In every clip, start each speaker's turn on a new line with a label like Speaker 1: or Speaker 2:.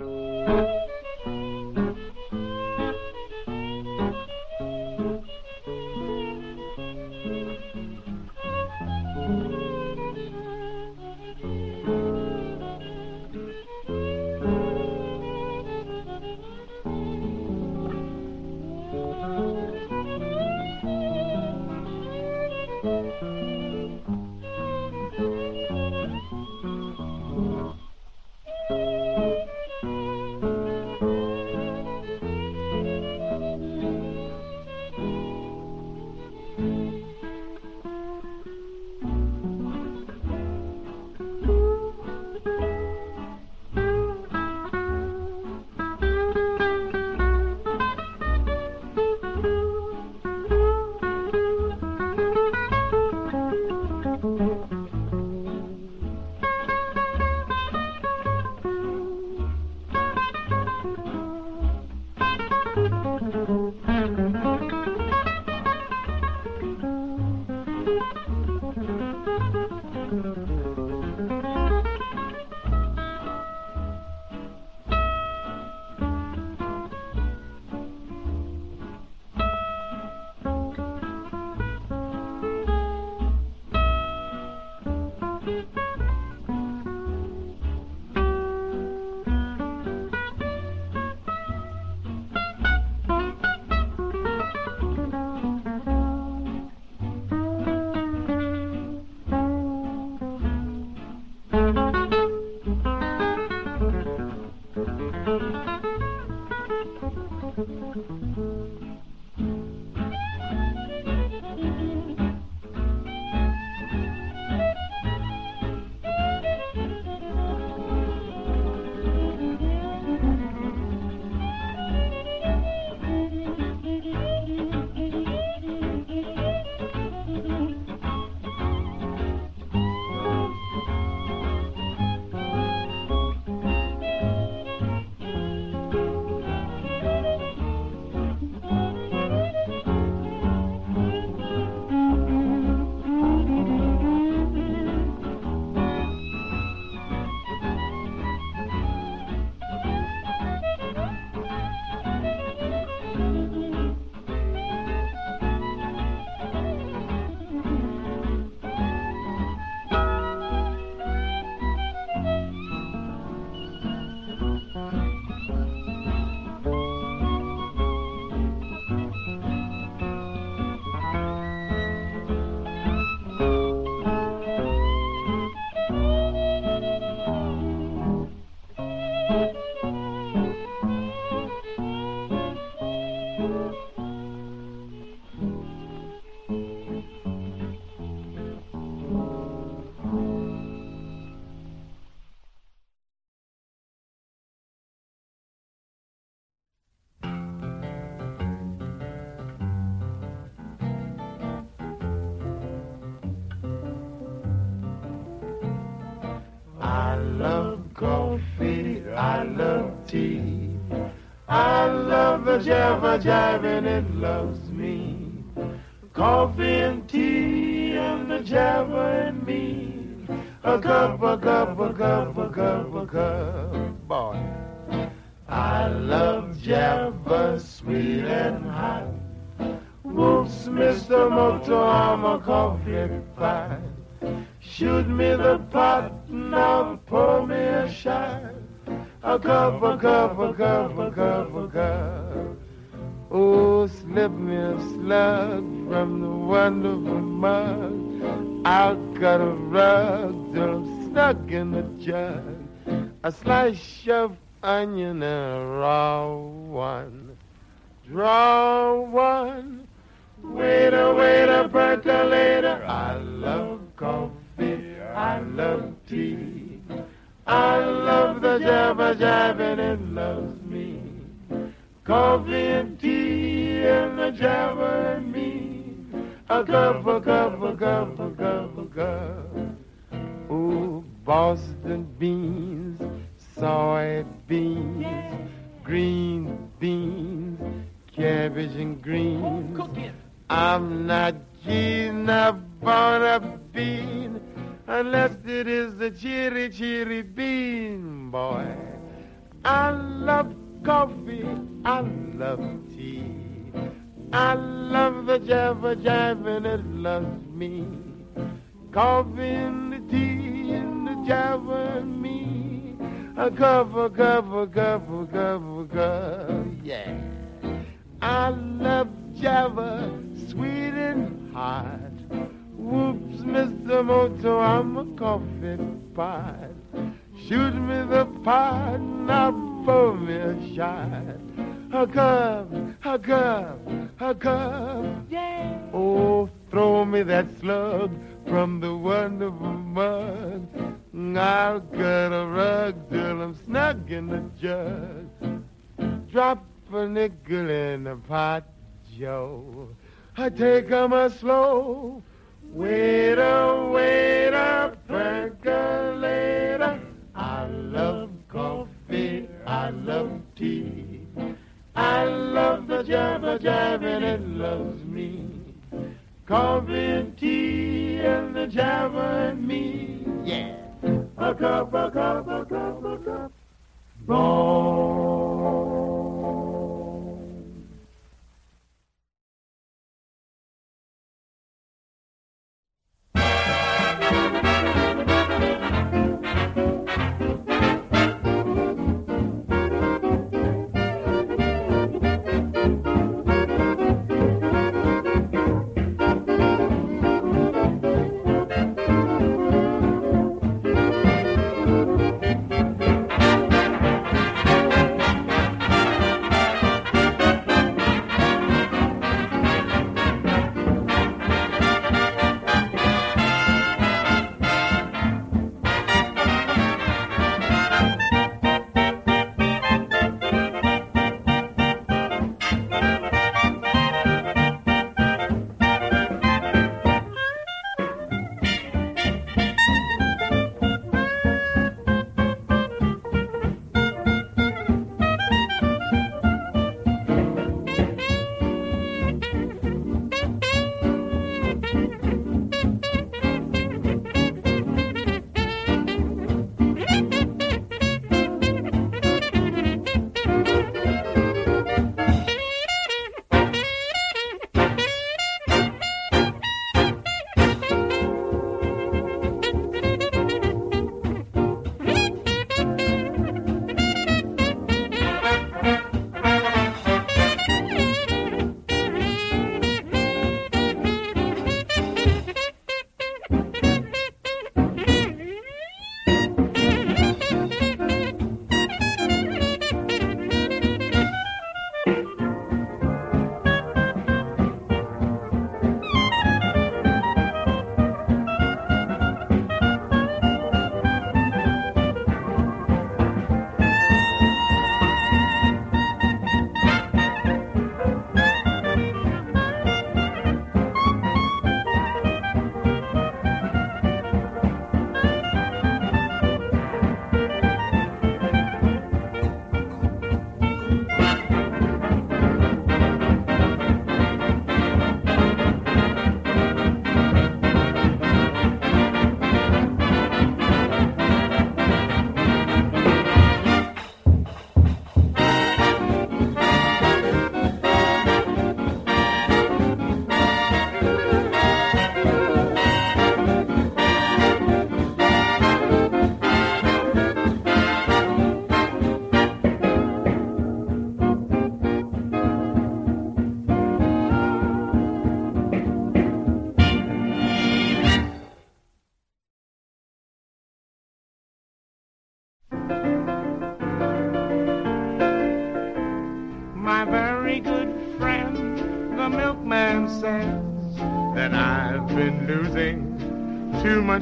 Speaker 1: I java jive and it loves me. Coffee and tea and the java and me. A cup, a cup, a cup, a cup, a cup. Boy. I love Java, sweet and hot. Whoops, Mr. Moto, I'm a coffee pot. Shoot me the pot, now pour me a shot. A cup, a cup, a cup, a cup. Slip me a slug from the wonderful mug. I've got a rug till I'm stuck in the jug. A slice of onion, a raw one. Draw one. Waiter, waiter, percolator. I love coffee. I love tea. I love the java and it loves me. Coffee and tea and the java and me. A cup, a cup, a cup, a cup, a cup. Ooh, Boston beans, soybeans, green beans, cabbage and greens. I'm not keen about a bean unless it is the cheery, cheery bean, boy. I love coffee, I love tea. I love the java jabba and it loves me. Coffee and the tea and the java and me. A cup, a cup, a cup, yeah. I love java, sweet and hot. Whoops, Mr. Moto, I'm a coffee pot. Shoot me the pot, now pour me a shot. A cup, a cup, a cup, yeah. Oh, throw me that slug from the wonderful mug. I'll cut a rug till I'm snug in the jug. Drop a nickel in the pot, Joe. I take 'em a slow. Waiter, waiter, percolator. I love coffee, I love tea. I love the jabba jabba and it loves me. Coffee and tea and the jabba and me. Yeah. A cup, a cup, a cup, a cup. Boom.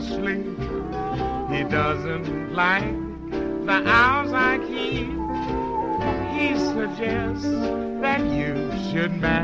Speaker 2: sleep. He doesn't like the hours I keep. He suggests that you should marry.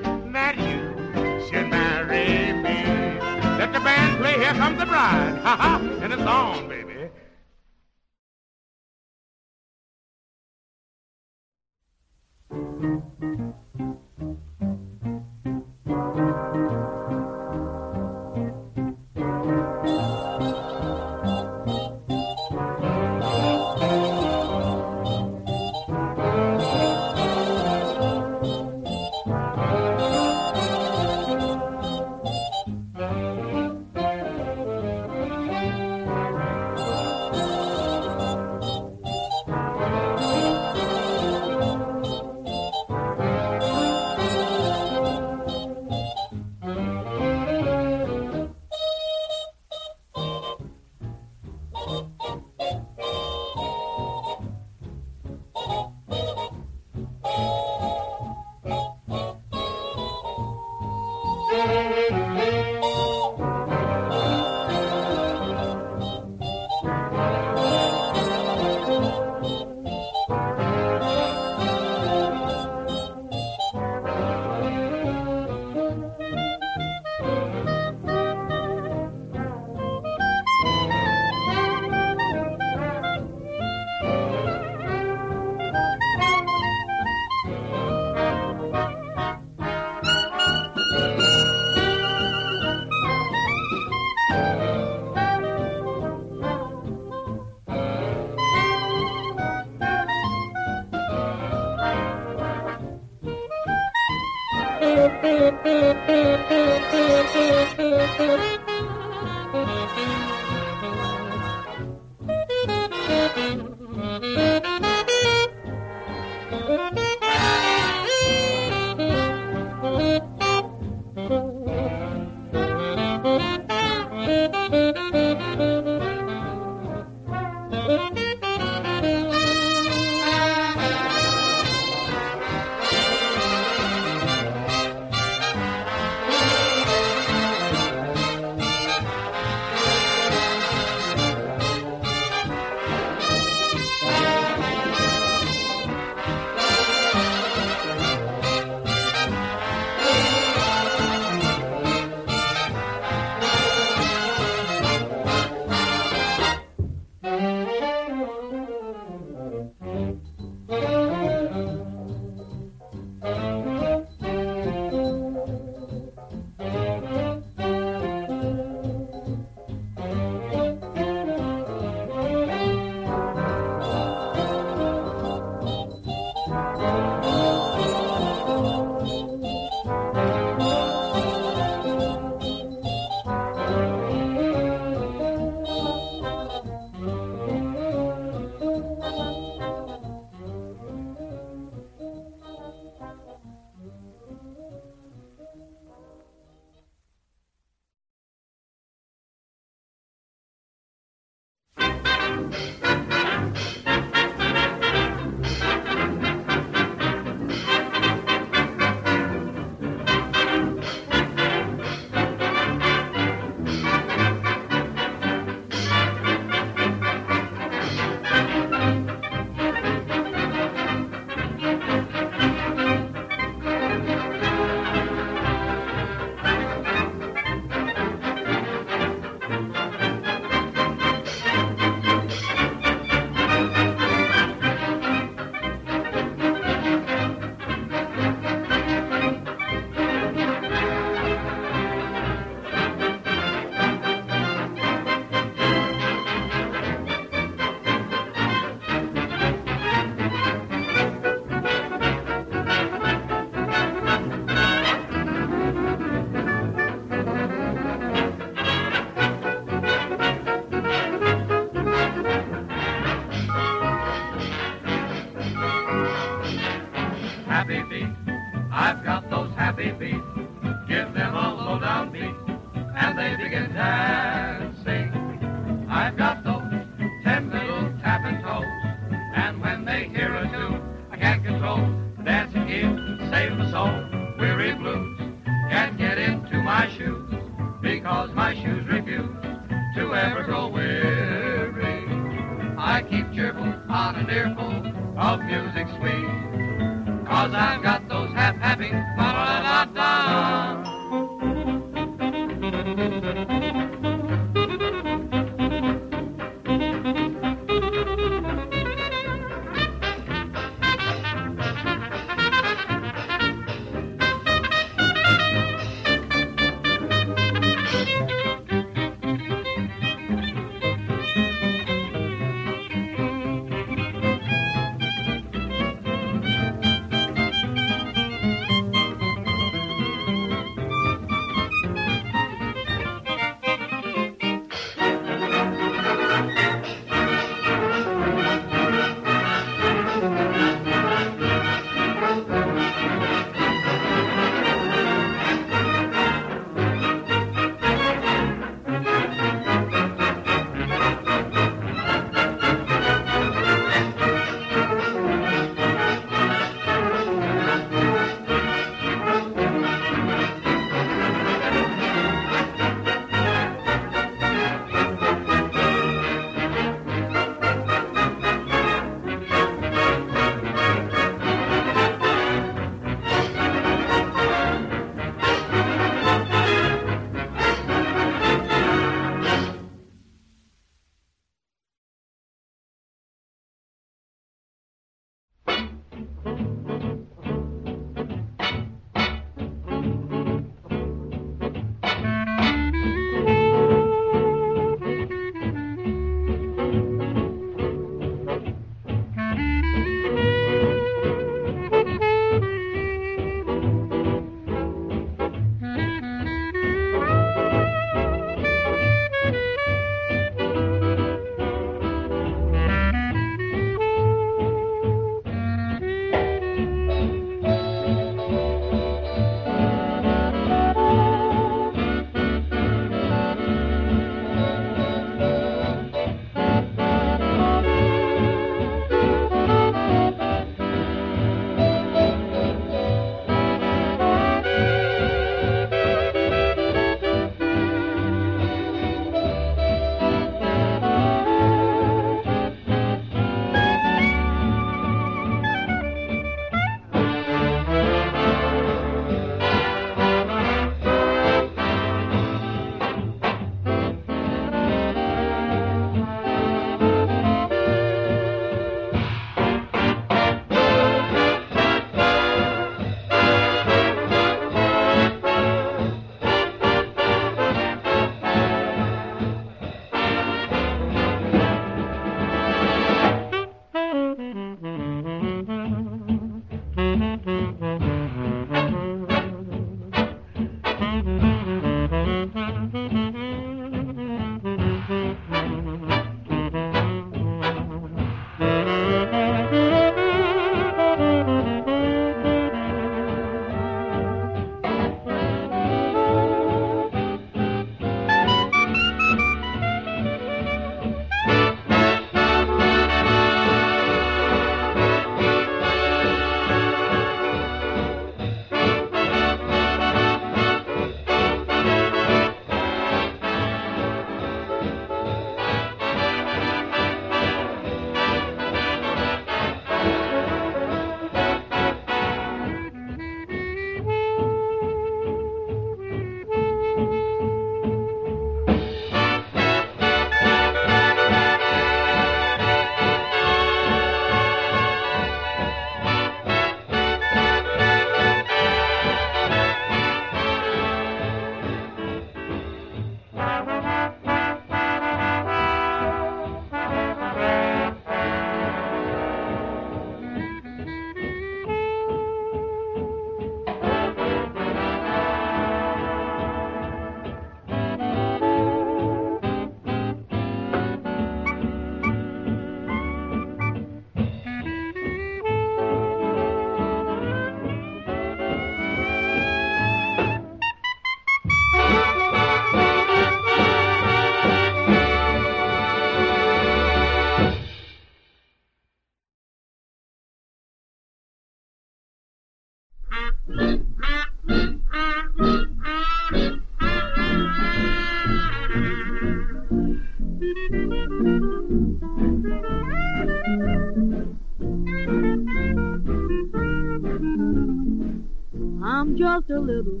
Speaker 2: Little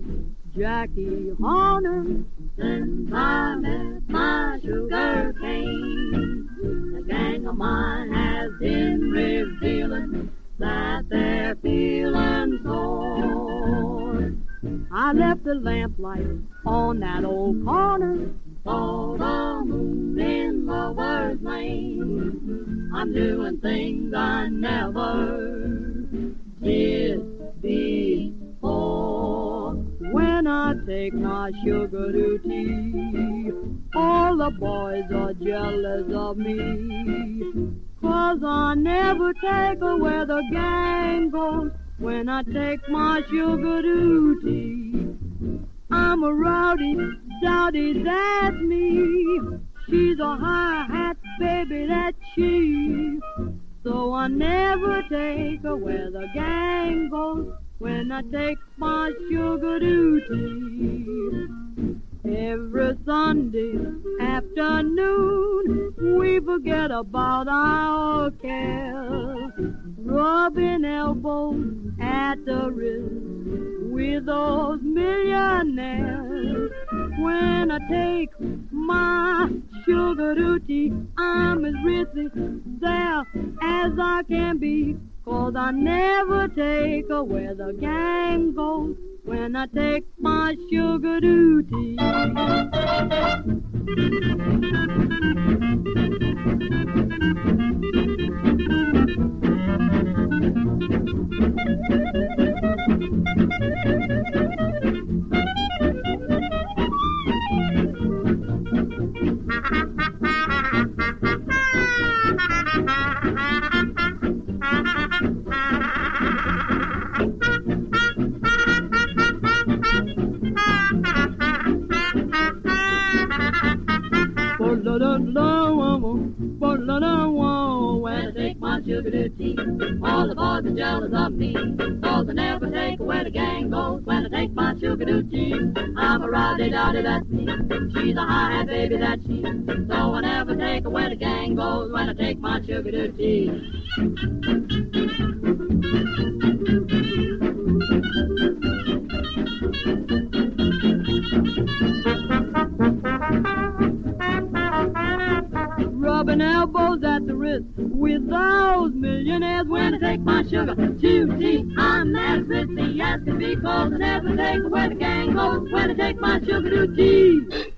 Speaker 3: Jackie Horner since I met my sugar cane. The gang of mine has been revealing that they're feeling sore. I left the lamplight on that old corner, saw the moon in the worst lane. I'm doing things I take my sugar tea. I'm a rowdy, dowdy, that's me. She's a high hat baby, that's she. So I never take her where the gang goes when I take my sugar tea. Every Sunday afternoon, we forget about our cares, rubbing elbows at the Ritz with those millionaires. When I take my sugar tea, I'm as ritzy there as I can be. Cause I never take her where the gang goes when I take my sugar to all the boys are jealous of me. Cause I never take where the gang goes when I take my sugar tea. I'm a rowdy dotty, that's me. She's a high hat baby, that's she. So I never take where the gang goes when I take my sugar to with those millionaires when I take my sugar tea. I'm as ritzy as can be I never take where the gang goes when I take my sugar to tea.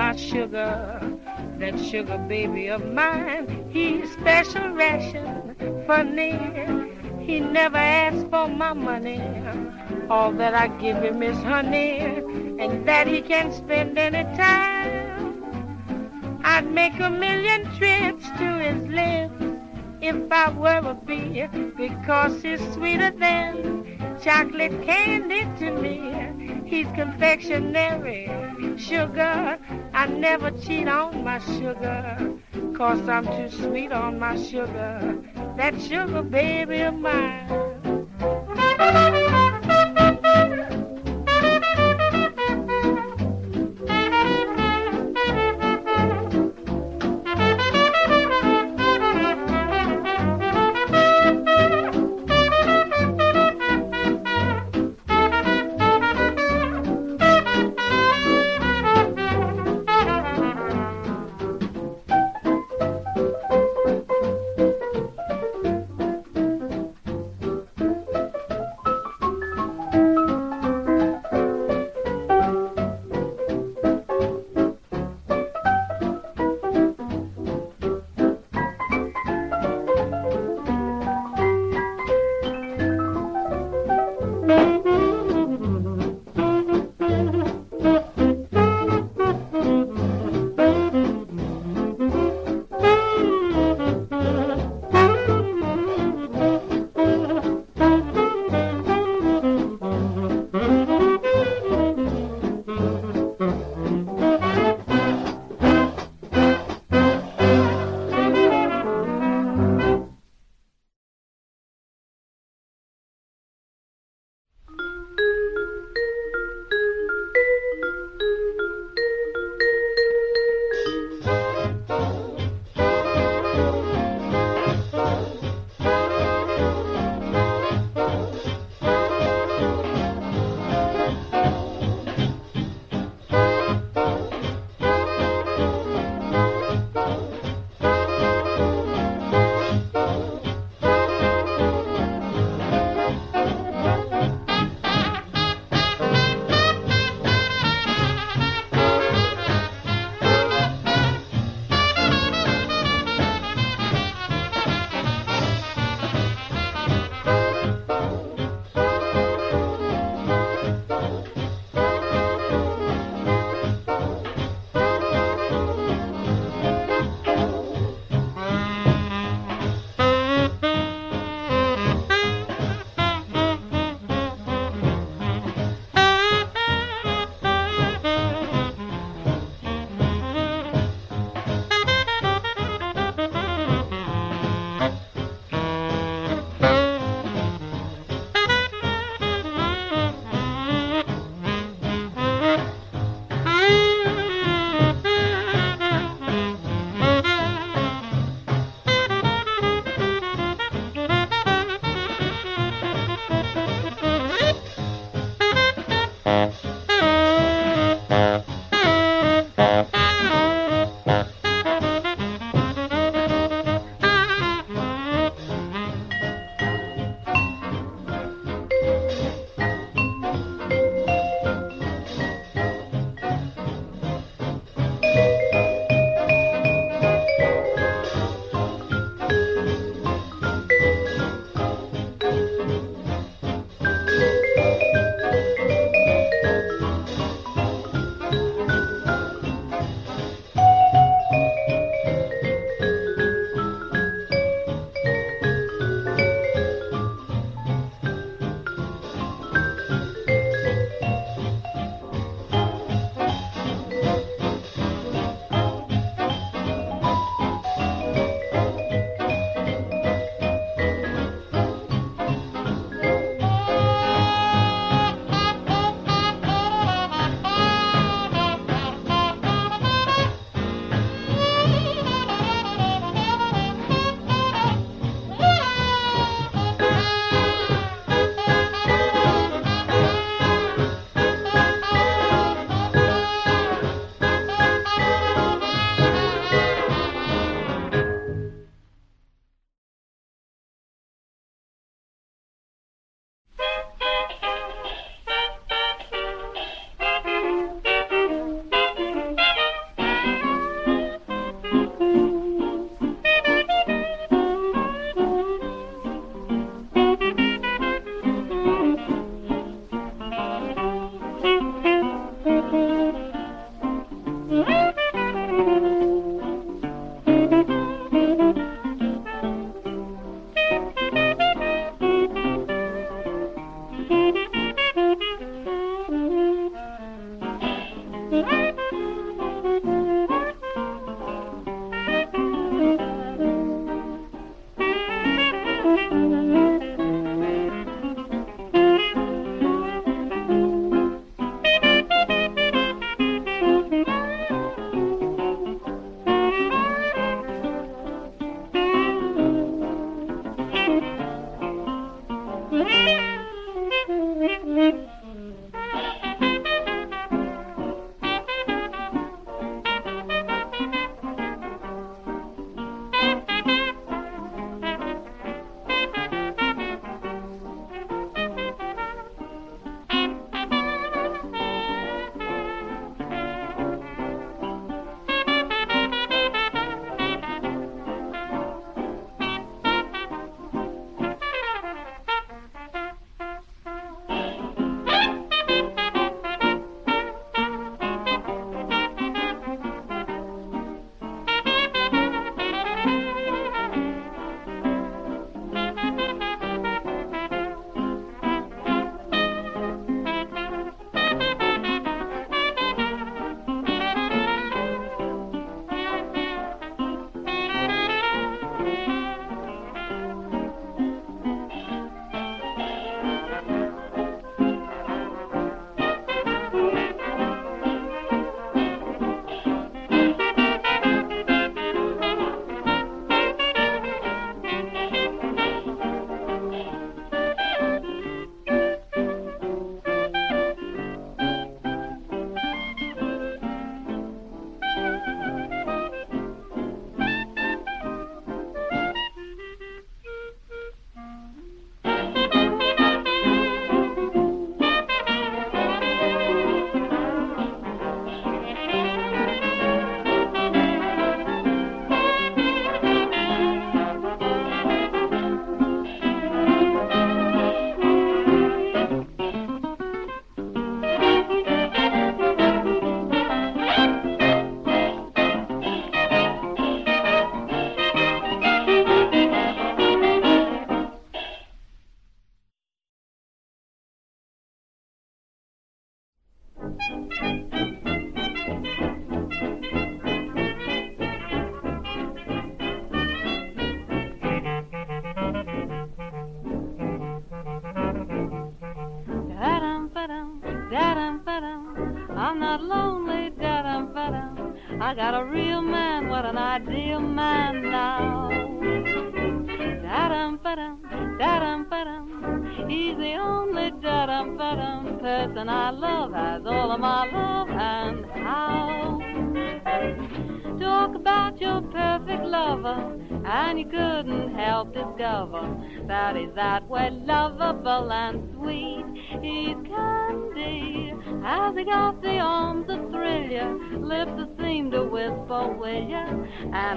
Speaker 4: My sugar. That sugar baby of mine, he's special ration for me. He never asks for my money. All that I give him is honey, and that he can spend any time. I'd make a million trips to his lips if I were a bee, because he's sweeter than chocolate candy to me. He's confectionery, sugar. I never cheat on my sugar, cause I'm too sweet on my sugar. That sugar baby of mine.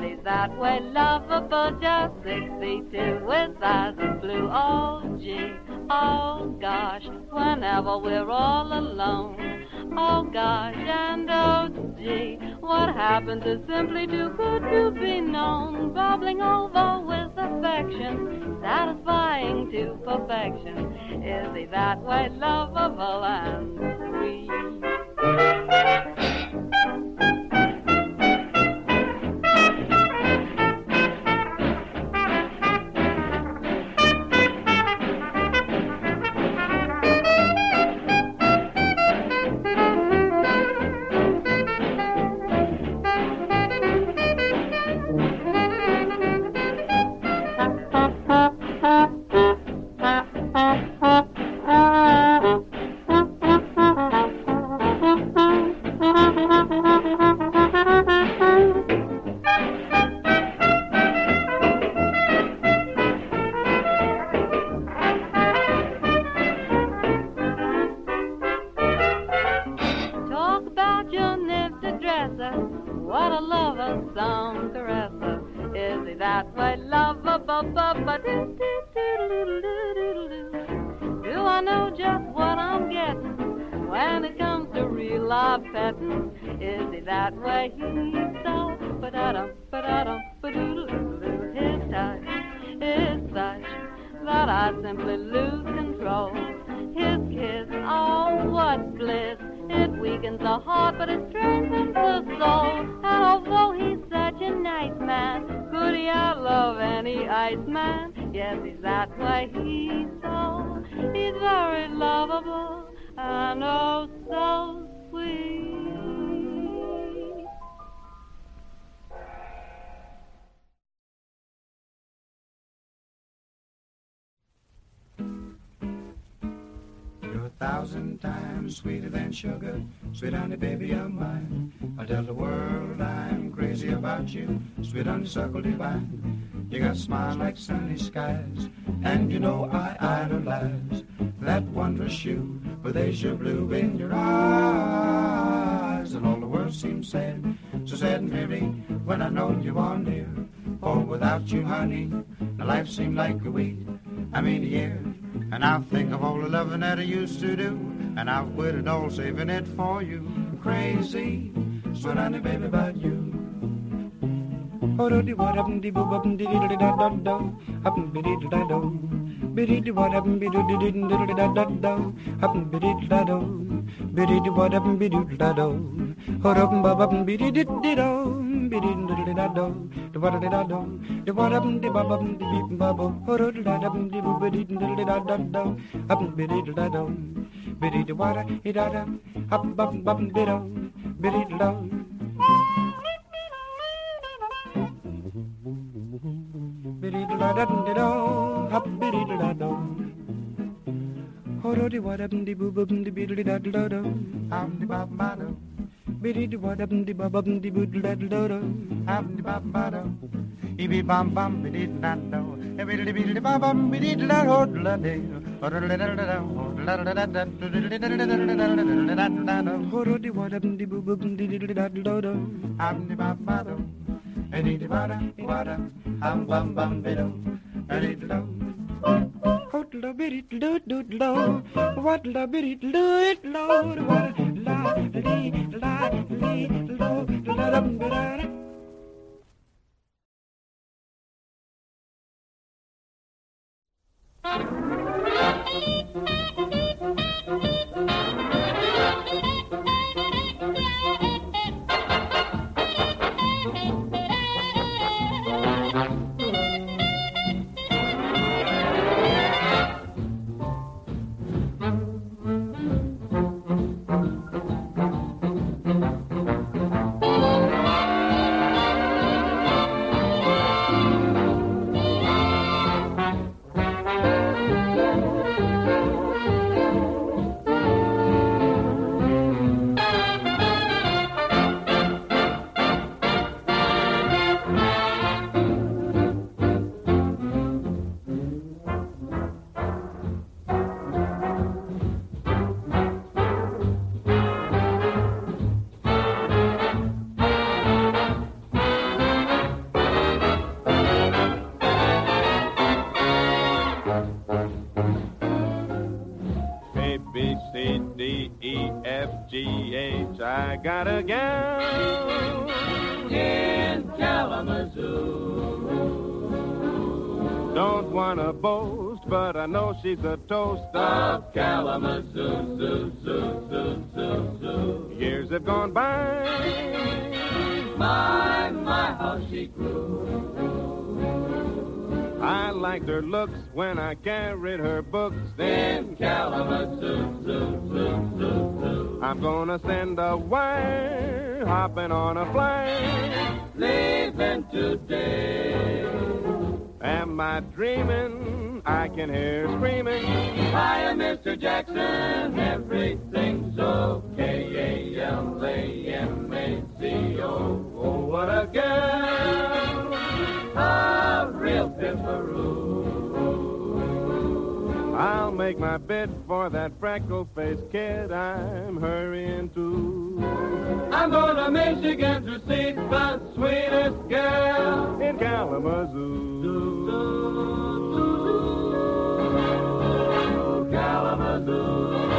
Speaker 5: He's that way lovable, just six feet two, with eyes of blue. Oh gee, oh gosh, whenever we're all alone. Oh gosh, and oh gee, what happens is simply too good to be known. Bubbling over with affection, satisfying to perfection. Is he that way lovable and sweet?
Speaker 6: About you, sweet honeysuckle divine. You got smile like sunny skies, and you know I idolize that wondrous you with azure blue in your eyes. And all the world seems sad, so sad and dreary when I know you are near. For without you, honey, my life seemed like a week. I mean a year. And I'll think of all the loving that I used to do. And I've quit it all, saving it for you. Crazy, sweet honey, baby, about you. Biddy da wada, da da, up up up, biddy, biddy da. ba da dum de do hop biddy da da do ho do di wa da bum di boo bum di biddy da da do am di ba ba do biddy di wa da bum di ba ba bum di boo da da am di ba ba do ibi bam bam biddy da da do biddy biddy ba bam biddy da ho da da Ho do di wa da bum di boo bum di da da da. am di ba ba do Hoodle bitty doo doo low, what la bitty doo low, what la lee la lee low, la dum da da.
Speaker 7: A, B, C, D, E, F, G, H. I got a gal in Kalamazoo. Don't wanna boast, but I know she's a toast of Kalamazoo. Zoo, zoo, zoo, zoo, zoo. Years have gone by. My, my, how she grew. I liked her looks when I carried her books in Kalamazoo. Zoo, zoo, zoo, zoo. I'm gonna send a wire, hopping on a plane, leaving today. Am I dreaming? I can hear screaming. Hiya, Mr. Jackson, everything's okay. A-L-A-M-A-C-O. Oh, what a girl! A real pimperoo. I'll make my bid for that freckle-faced kid I'm hurrying to. I'm going to Michigan to see the sweetest girl in Kalamazoo. Kalamazoo.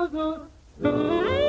Speaker 1: Father.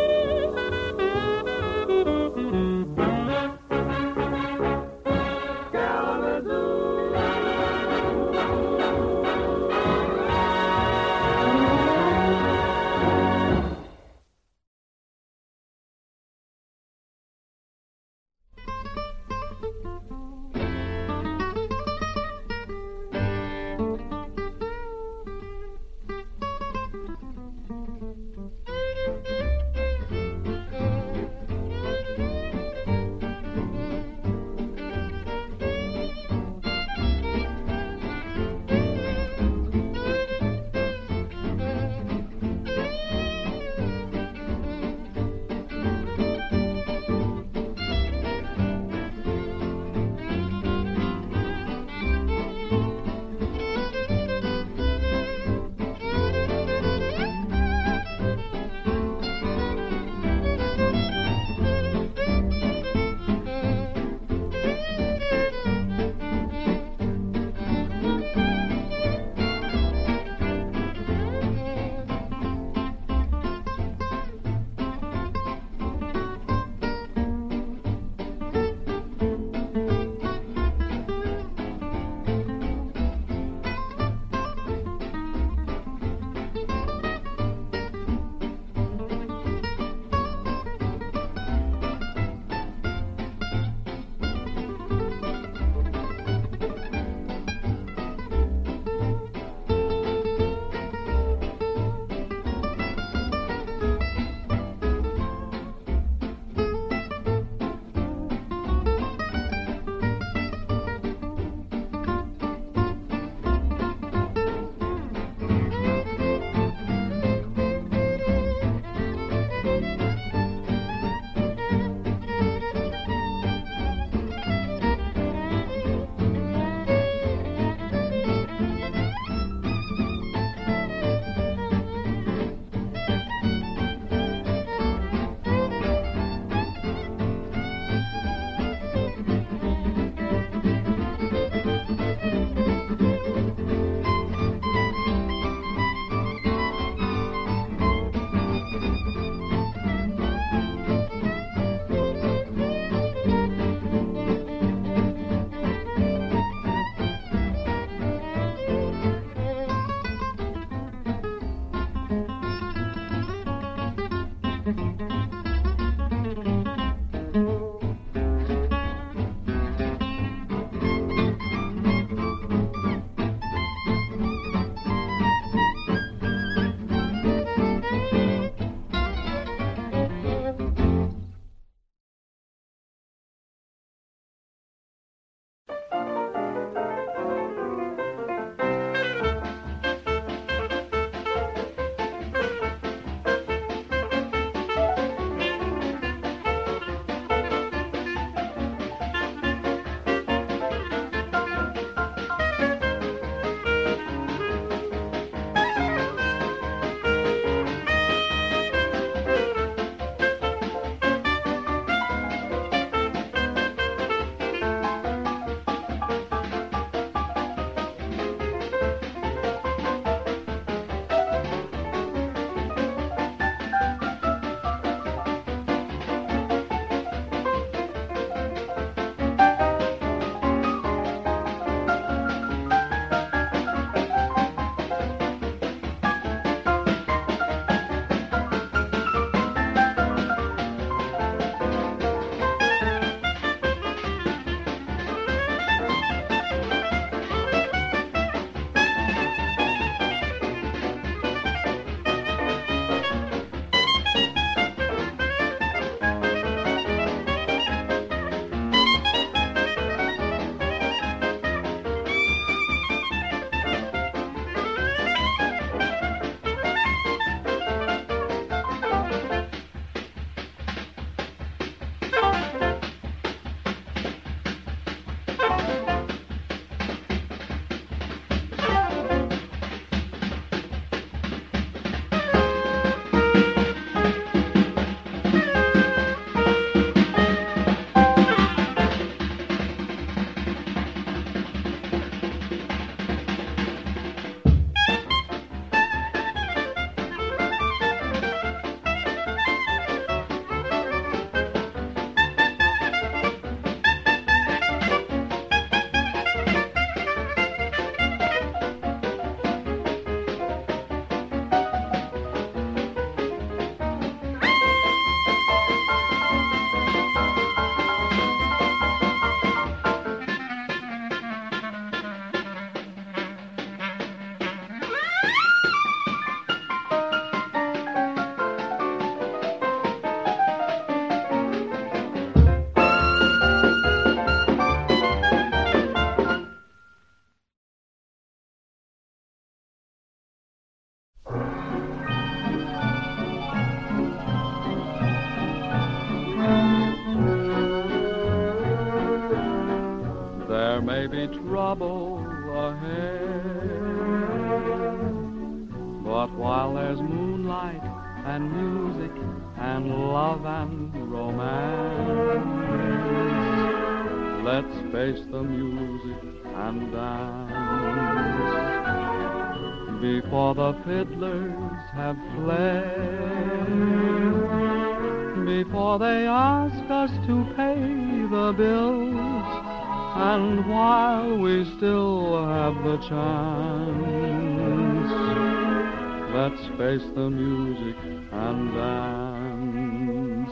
Speaker 1: The
Speaker 8: music and dance.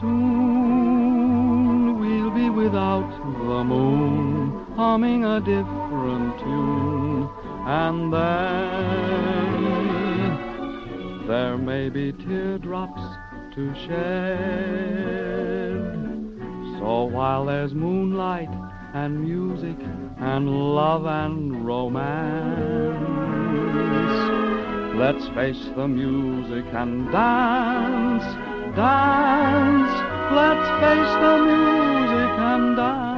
Speaker 8: Soon we'll be without the moon, humming a different tune, and then there may be teardrops to shed. So while there's moonlight and music and love and romance, let's face the music and dance, dance. Let's face the music and dance.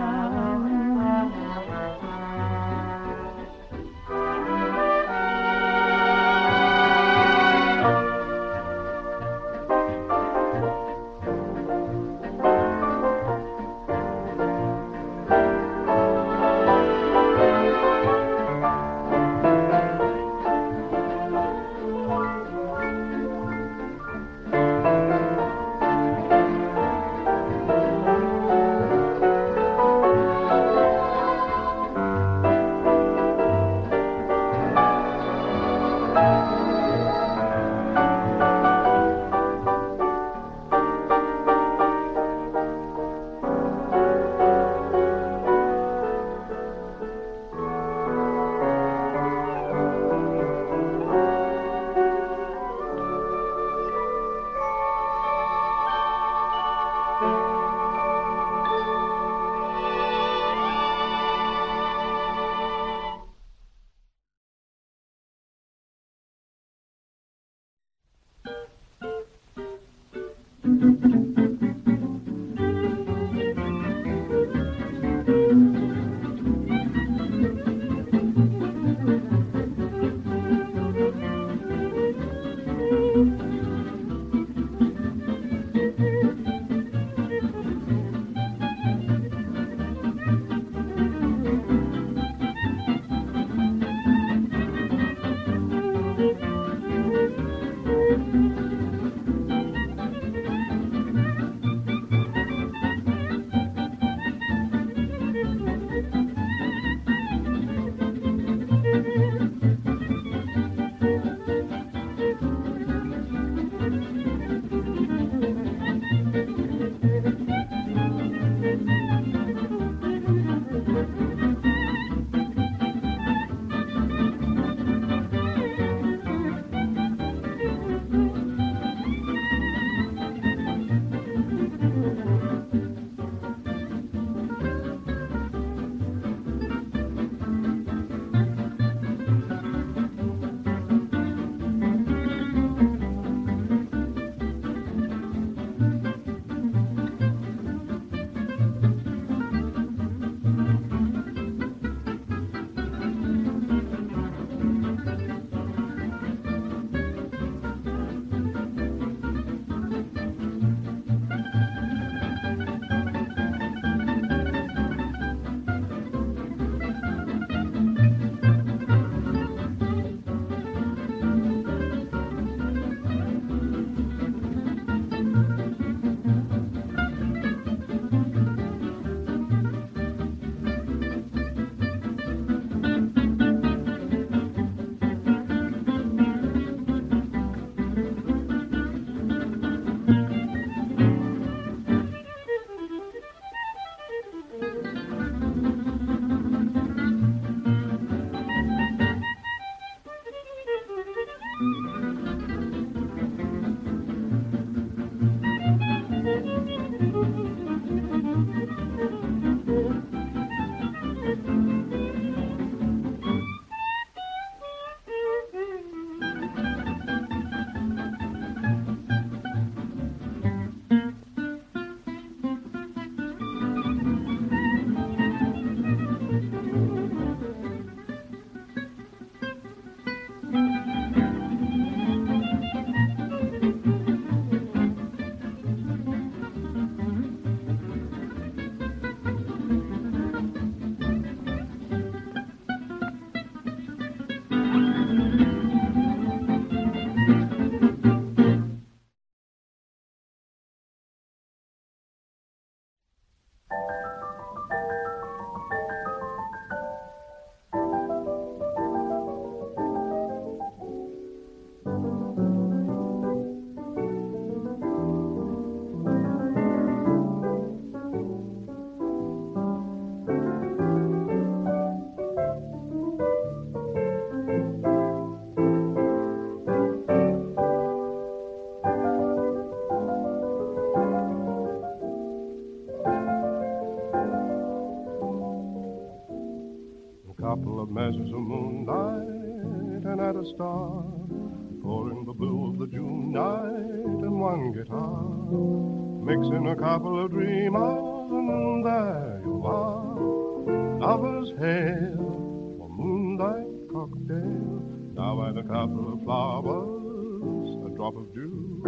Speaker 9: Mixing a couple of dreamers, and there you are. Lovers hail for moonlight cocktail. Now add a couple of flowers, a drop of dew,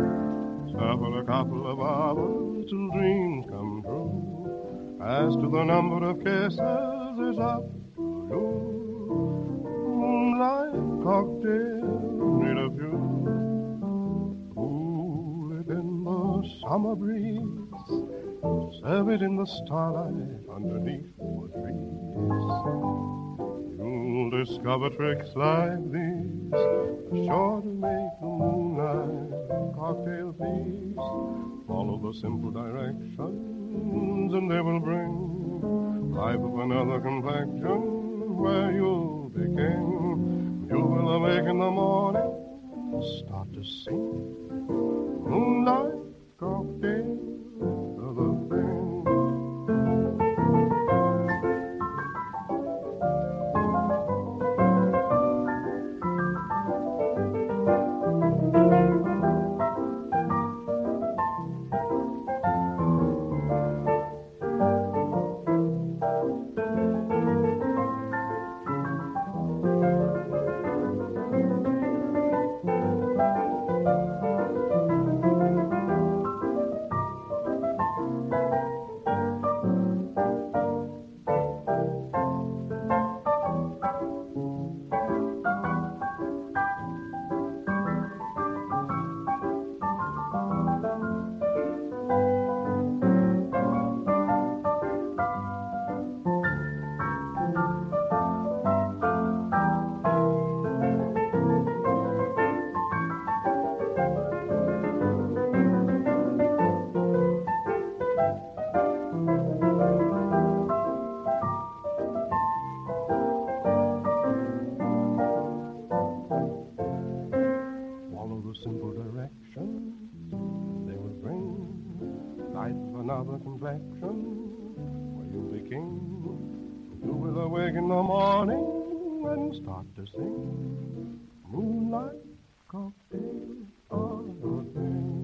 Speaker 9: shuffle a couple of hours till dreams come true. As to the number of kisses is up to you. Moonlight cocktail, summer breeze. Serve it in the starlight underneath the trees. You'll discover tricks like these, sure to make the moonlight cocktail please. Follow the simple directions, and they will bring life of another complexion where you'll be king. You will awake in the morning, start to sing. Moonlight cocktail, awake in the morning and start to sing. Moonlight cocktail, oh, thing.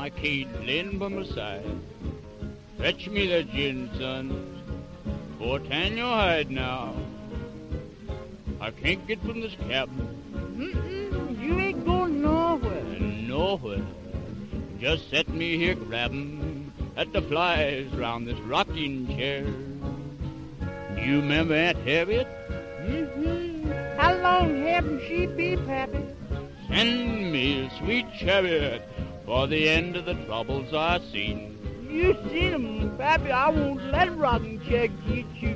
Speaker 10: My Kate laying by my side. Fetch me that gin, son. Go tan your hide now. I can't get from this cabin
Speaker 11: Mm-mm, you ain't going nowhere.
Speaker 10: nowhere. Just set me here grabbing at the flies round this rocking chair. You remember Aunt Harriet?
Speaker 11: Mm-hmm. How long haven't she been, Pappy?
Speaker 10: Send me a sweet chariot for the end of the troubles I seen.
Speaker 11: You seen him, Pappy. I won't let rocking chair get you.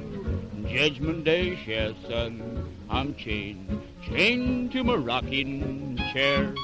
Speaker 10: Judgment Day, share son, I'm chained, chained to my rocking chair.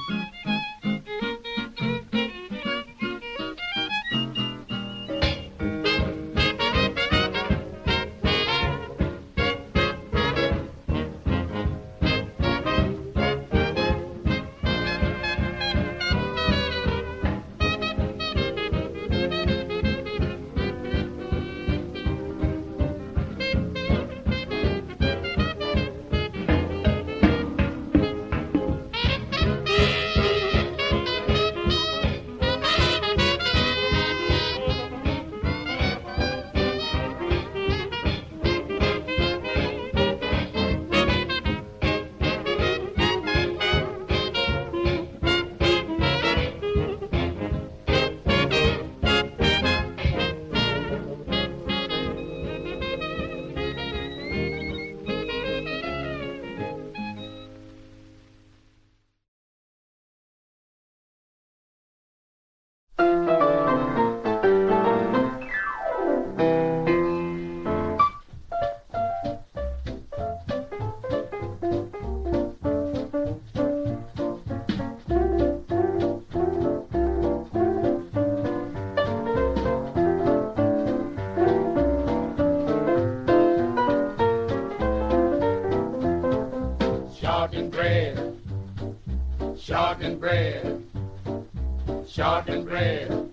Speaker 12: Shortened bread.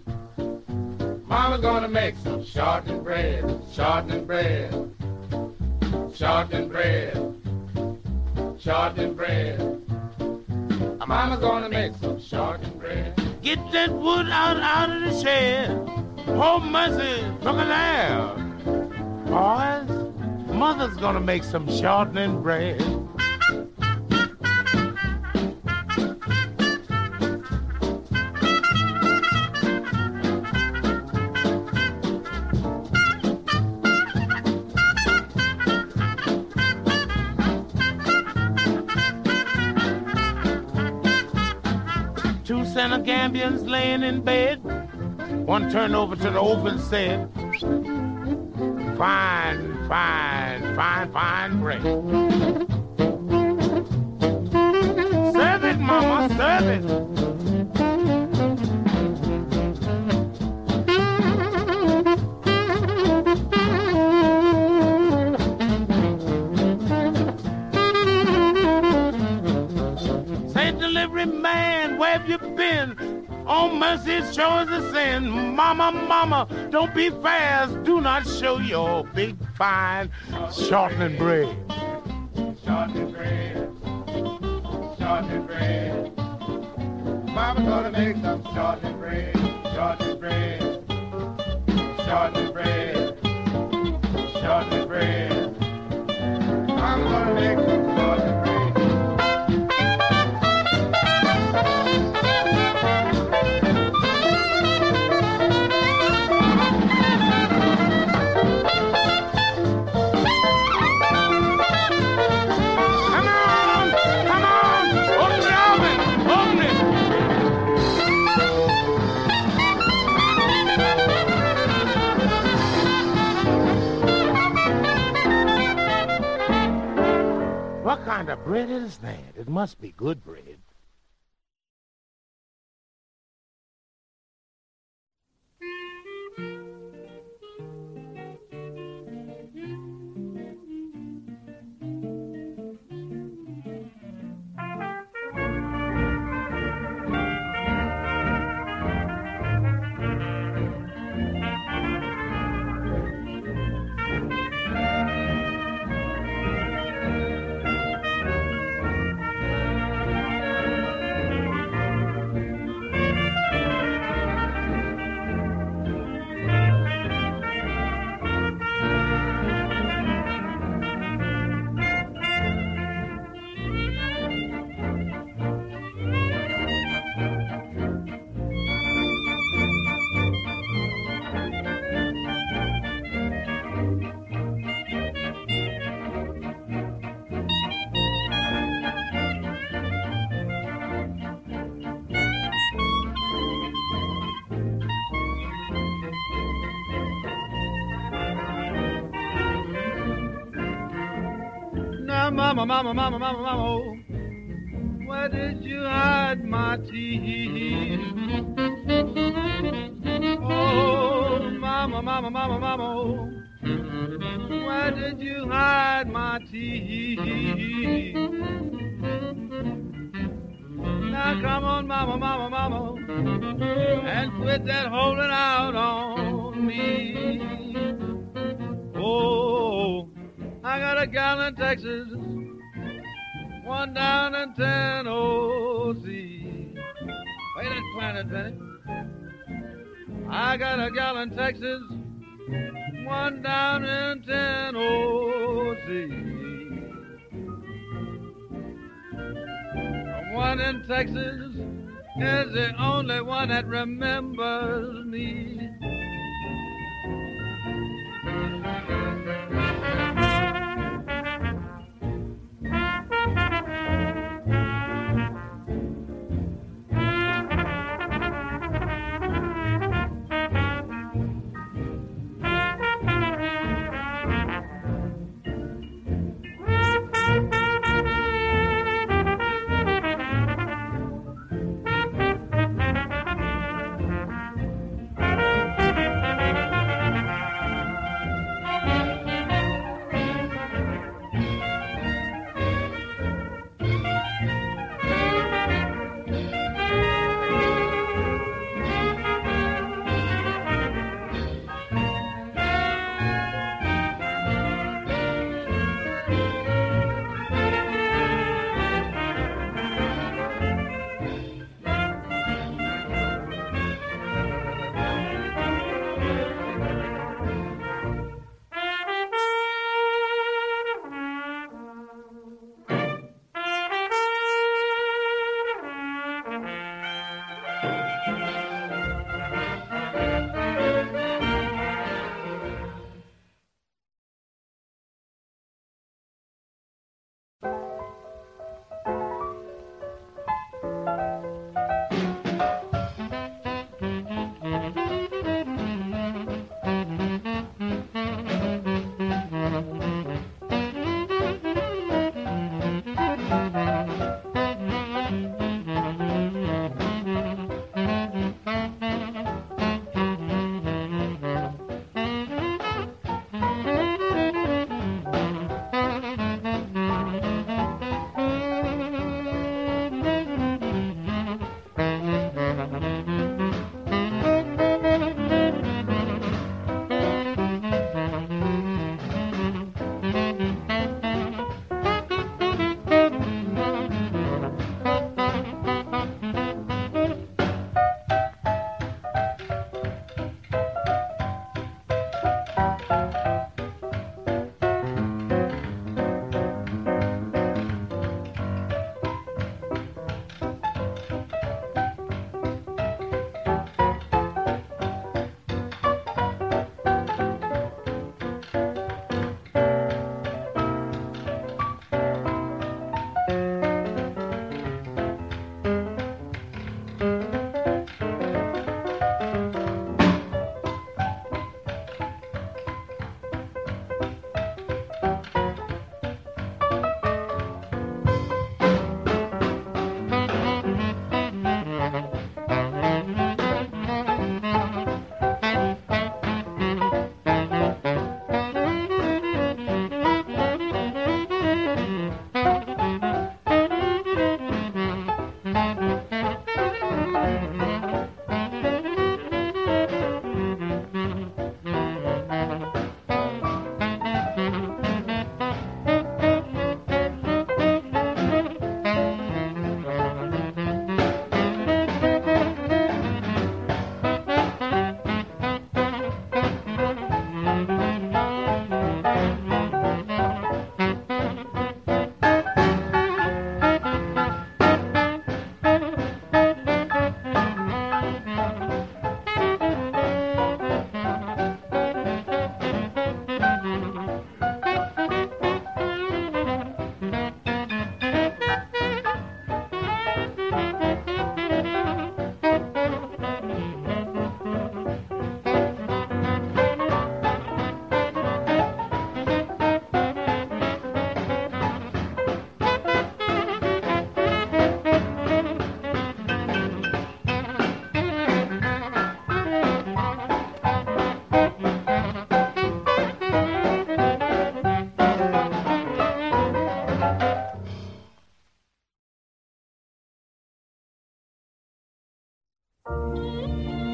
Speaker 12: Mama's gonna make some shortened bread, shortened bread, shortened bread, shortened bread. Mama's gonna make some shortened bread.
Speaker 2: Get that wood out, out of the shed. Oh, mercy, look there. Boys, mother's gonna make some shortening bread. Senegambians laying in bed. One turned over to the oven said, Fine, fine, fine, fine bread. Mama, mama, don't be fast. Do not show your big, fine shortening bread.
Speaker 12: Shortening bread, Shortening bread. Mama's gonna make some shortened bread, shortened bread, shortened bread, shortened bread. Mama's gonna make some shortened
Speaker 2: kind of bread is that? It must be good bread.
Speaker 13: Mama, mama, mama, mama, oh, where did you hide my teeth? Oh, mama, mama, mama, mama, oh, where did you hide my teeth? Now, come on, mama, mama, mama, and quit that holding out on me. Oh, I got a gal in Texas, one down in Tennessee. Wait that planet, Benny. I got a gal in Texas, one down in Tennessee. One in Texas is the only one that remembers me.
Speaker 14: 嗯。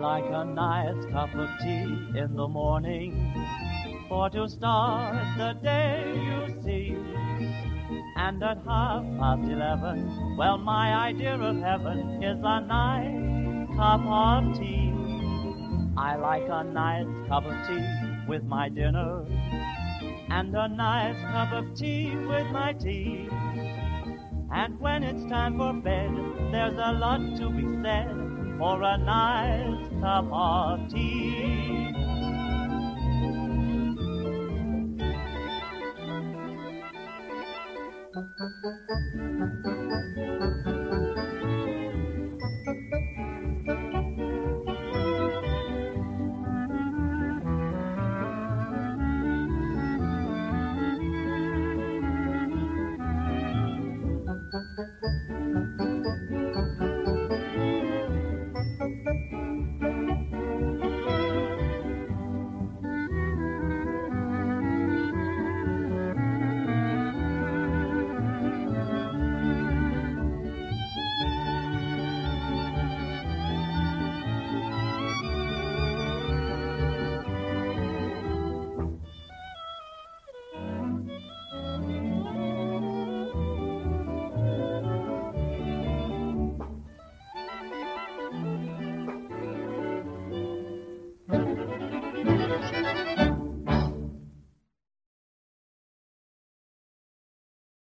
Speaker 14: Like a nice cup of tea in the morning for to start the day, you see. And at half past eleven, well, my idea of heaven is a nice cup of tea. I like a nice cup of tea with my dinner, and a nice cup of tea with my tea. And when it's time for bed, there's a lot to be said for a nice cup of tea.